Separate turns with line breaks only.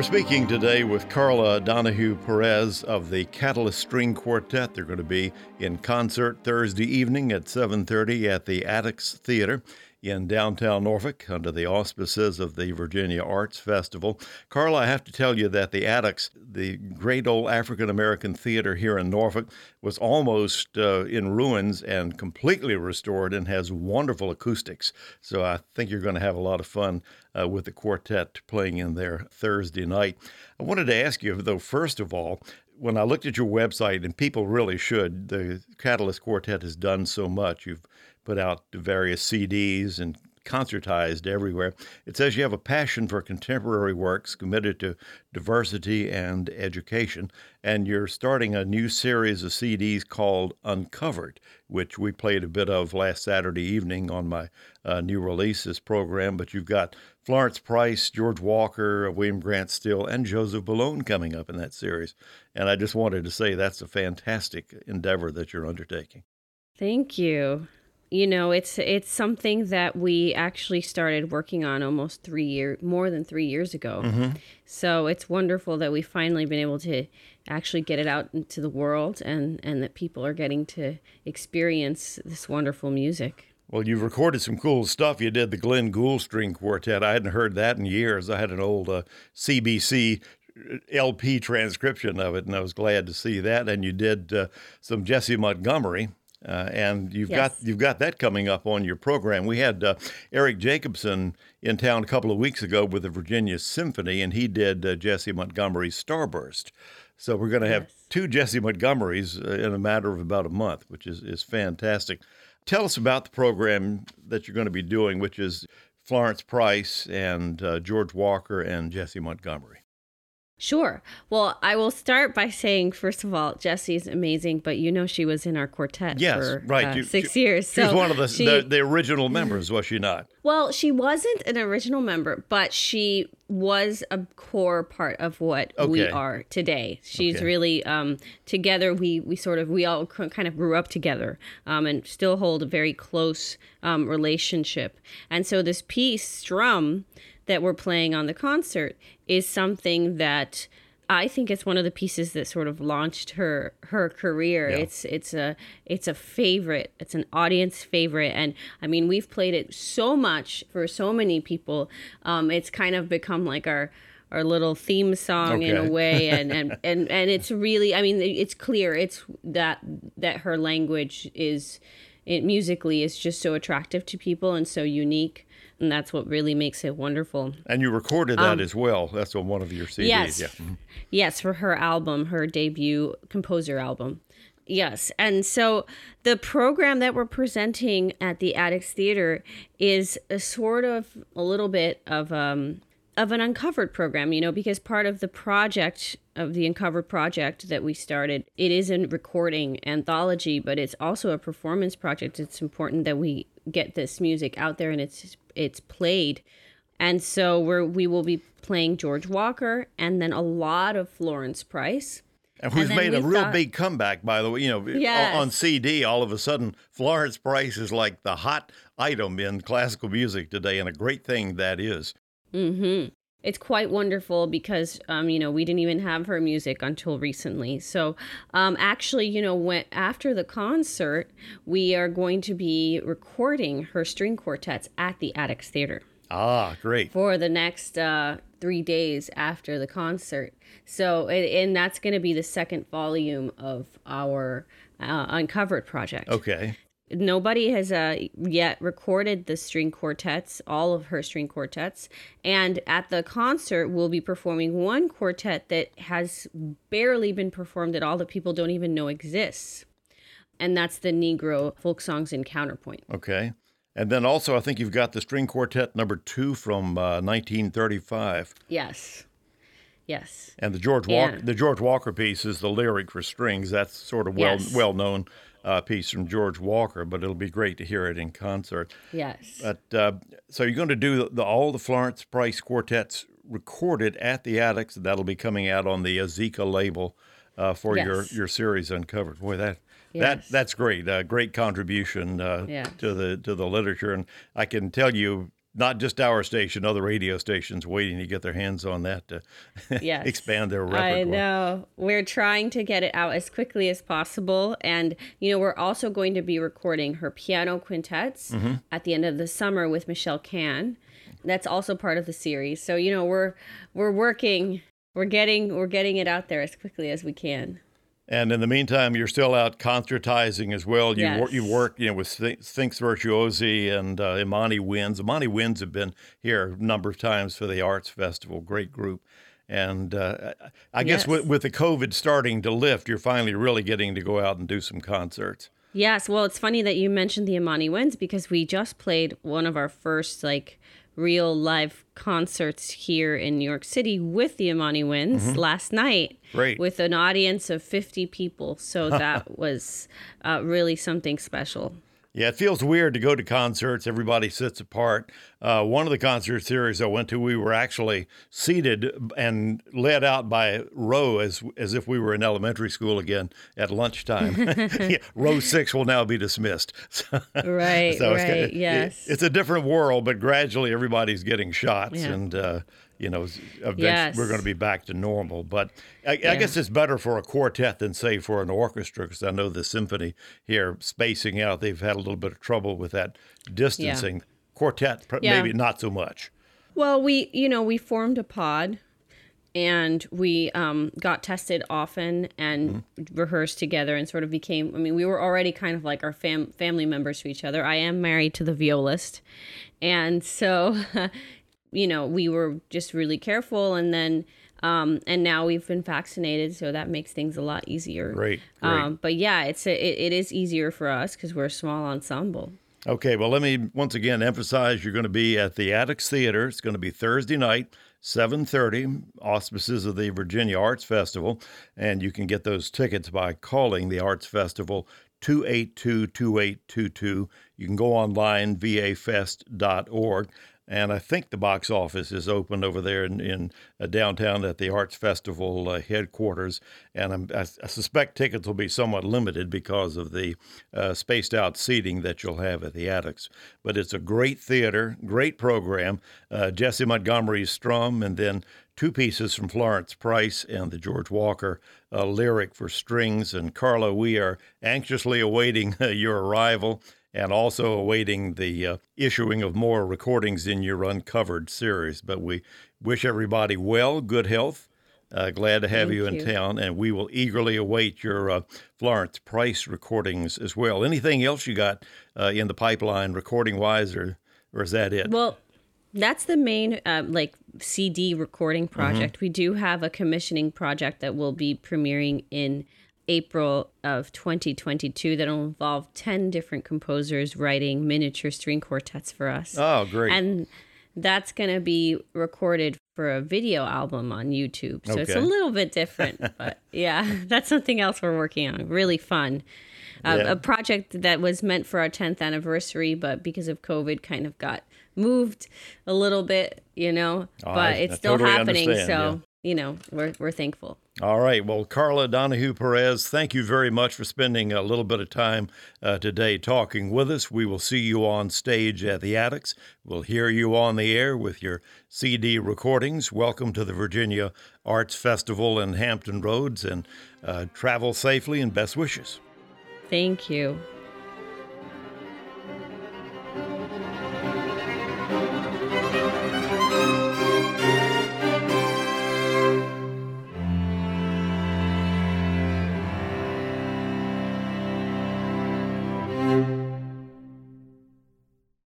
We're speaking today with Karla Donehew Perez of the Catalyst String Quartet. They're going to be in concert Thursday evening at 7:30 at the Attucks Theater in downtown Norfolk under the auspices of the Virginia Arts Festival. Carla, I have to tell you that the Attucks, the great old African American theater here in Norfolk, was almost uh, in ruins and completely restored and has wonderful acoustics. So I think you're going to have a lot of fun uh, with the quartet playing in there Thursday night. I wanted to ask you, though, first of all, when I looked at your website, and people really should, the Catalyst Quartet has done so much. You've put out various CDs and concertized everywhere. It says you have a passion for contemporary works, committed to diversity and education, and you're starting a new series of CDs called Uncovered, which we played a bit of last Saturday evening on my uh, new releases program. But you've got Florence Price, George Walker, William Grant Still, and Joseph Boulogne coming up in that series. And I just wanted to say that's a fantastic endeavor that you're undertaking.
Thank you you know it's it's something that we actually started working on almost three years more than three years ago mm-hmm. so it's wonderful that we've finally been able to actually get it out into the world and and that people are getting to experience this wonderful music
well, you've recorded some cool stuff. You did the Glenn Gould String Quartet. I hadn't heard that in years. I had an old uh, CBC uh, LP transcription of it, and I was glad to see that. And you did uh, some Jessie Montgomery, uh, and you've yes. got you've got that coming up on your program. We had uh, Eric Jacobsen in town a couple of weeks ago with the Virginia Symphony, and he did uh, Jessie Montgomery's Starburst. So we're going to have yes. two Jessie Montgomerys uh, in a matter of about a month, which is is fantastic. Tell us about the program that you're going to be doing, which is Florence Price and uh, George Walker and Jessie Montgomery.
Sure. Well, I will start by saying, first of all, Jessie's amazing, but you know she was in our quartet
yes,
for
right.
Uh,
you,
six
she,
years.
She was one of the, she, the, the original members, was she not?
Well, she wasn't an original member, but she was a core part of what okay. we are today. She's okay. really um, together. We we sort of we all kind of grew up together um, and still hold a very close um, relationship. And so this piece, Strum that we're playing on the concert is something that I think it's one of the pieces that sort of launched her her career. Yeah. It's it's a it's a favorite. It's an audience favorite, and I mean we've played it so much for so many people. Um, it's kind of become like our our little theme song okay. in a way, and, and and and it's really. I mean, it's clear. It's that that her language is, it musically is just so attractive to people and so unique and that's what really makes it wonderful.
And you recorded that um, as well. That's on one of your CDs.
Yes,
yeah. Mm-hmm.
yes, for her album, her debut composer album. Yes, and so the program that we're presenting at the Attucks Theater is a sort of a little bit of um, of an uncovered program, you know, because part of the project of the uncovered project that we started, it is a recording anthology, but it's also a performance project. It's important that we get this music out there and it's it's played. And so we're we will be playing George Walker and then a lot of Florence Price.
And we've and made a real got, big comeback, by the way. You know, yes. on CD, all of a sudden, Florence Price is like the hot item in classical music today, and a great thing that is.
Mm-hmm. It's quite wonderful because, um, you know, we didn't even have her music until recently. So, um, actually, you know, when after the concert, we are going to be recording her string quartets at the Attucks Theater.
Ah, great!
For the next uh, three days after the concert. So, and that's going to be the second volume of our uh, Uncovered project.
Okay
nobody has uh, yet recorded the string quartets, all of her string quartets. And at the concert, we'll be performing one quartet that has barely been performed at all that people don't even know exists. And that's the Negro folk songs in counterpoint.
Okay. And then also, I think you've got the string quartet number two from uh, 1935.
Yes. Yes.
And the George Walker, the George Walker piece is the lyric for strings. That's sort of well yes. well known uh, piece from George Walker, but it'll be great to hear it in concert.
Yes.
But uh, so you're going to do the, all the Florence Price quartets recorded at the Attucks. That'll be coming out on the Azica label uh, for yes. your your series Uncovered. Boy, that. Yes. That that's great. Uh, great contribution uh, to the to the literature, and I can tell you not just our station, other radio stations waiting to get their hands on that to yes. expand their repertoire.
I know. We're trying to get it out as quickly as possible. And, you know, we're also going to be recording her piano quintets mm-hmm. at the end of the summer with Michelle Cann. That's also part of the series. So, you know, we're we're working we're getting we're getting it out there as quickly as we can.
And in the meantime, you're still out concertizing as well. You
yes.
work, you work, you know, with Sphinx Virtuosi and uh, Imani Winds. Imani Winds have been here a number of times for the Arts Festival. Great group. And uh, I guess yes. with, with the COVID starting to lift, you're finally really getting to go out and do some concerts.
Yes. Well, it's funny that you mentioned the Imani Winds because we just played one of our first like real live concerts here in New York City with the Imani Winds mm-hmm. last night.
Great.
With an audience of 50 people. So that was uh, really something special.
Yeah, it feels weird to go to concerts. Everybody sits apart. Uh, one of the concert series I went to, we were actually seated and led out by row as as if we were in elementary school again at lunchtime. yeah, row six will now be dismissed.
right, so right, kind of, yes.
It, it's a different world, but gradually everybody's getting shots, yeah. and uh, you know, eventually yes. we're going to be back to normal. But I, yeah. I, guess it's better for a quartet than, say, for an orchestra, because I know the symphony here spacing out, they've had a little bit of trouble with that distancing. Yeah. Quartet, yeah. maybe not so much.
Well, we, you know, we formed a pod and we um, got tested often and mm-hmm. rehearsed together and sort of became i mean we were already kind of like our fam- family members to each other i am married to the violist and so you know, we were just really careful and then um, and now we've been vaccinated, so that makes things a lot easier.
Great. great. Um,
but yeah, it's a, it, it is easier for us because we're a small ensemble.
Okay, well, let me once again emphasize you're going to be at the Attucks Theater. It's going to be Thursday night, 7:30, auspices of the Virginia Arts Festival, and you can get those tickets by calling the Arts Festival 282-2822. You can go online vafest.org. And I think the box office is open over there in, in uh, downtown at the Arts Festival uh, headquarters. And I, I suspect tickets will be somewhat limited because of the uh, spaced out seating that you'll have at the Attucks. But it's a great theater, great program. Uh, Jessie Montgomery strum, and then two pieces from Florence Price and the George Walker uh, lyric for strings. And Karla, we are anxiously awaiting your arrival and also awaiting the uh, issuing of more recordings in your uncovered series. But we wish everybody well, good health. Uh, glad to have you in town, and we will eagerly await your uh, Florence Price recordings as well. Anything else you got uh, in the pipeline, recording wise, or or is that it?
Well, that's the main uh, like CD recording project. Mm-hmm. We do have a commissioning project that will be premiering in April of 2022 that'll involve 10 different composers writing miniature string quartets for us.
Oh, great.
And that's going to be recorded for a video album on YouTube. So okay. it's a little bit different, but yeah, that's something else we're working on. Really fun. Uh, yeah. A project that was meant for our 10th anniversary, but because of COVID, kind of got moved a little bit, you know, oh, but I, it's I still totally happening. So. You know, we're, we're thankful.
All right. Well, Karla Donehew Perez, thank you very much for spending a little bit of time uh, today talking with us. We will see you on stage at the Attucks. We'll hear you on the air with your CD recordings. Welcome to the Virginia Arts Festival in Hampton Roads and uh, travel safely and best wishes.
Thank you.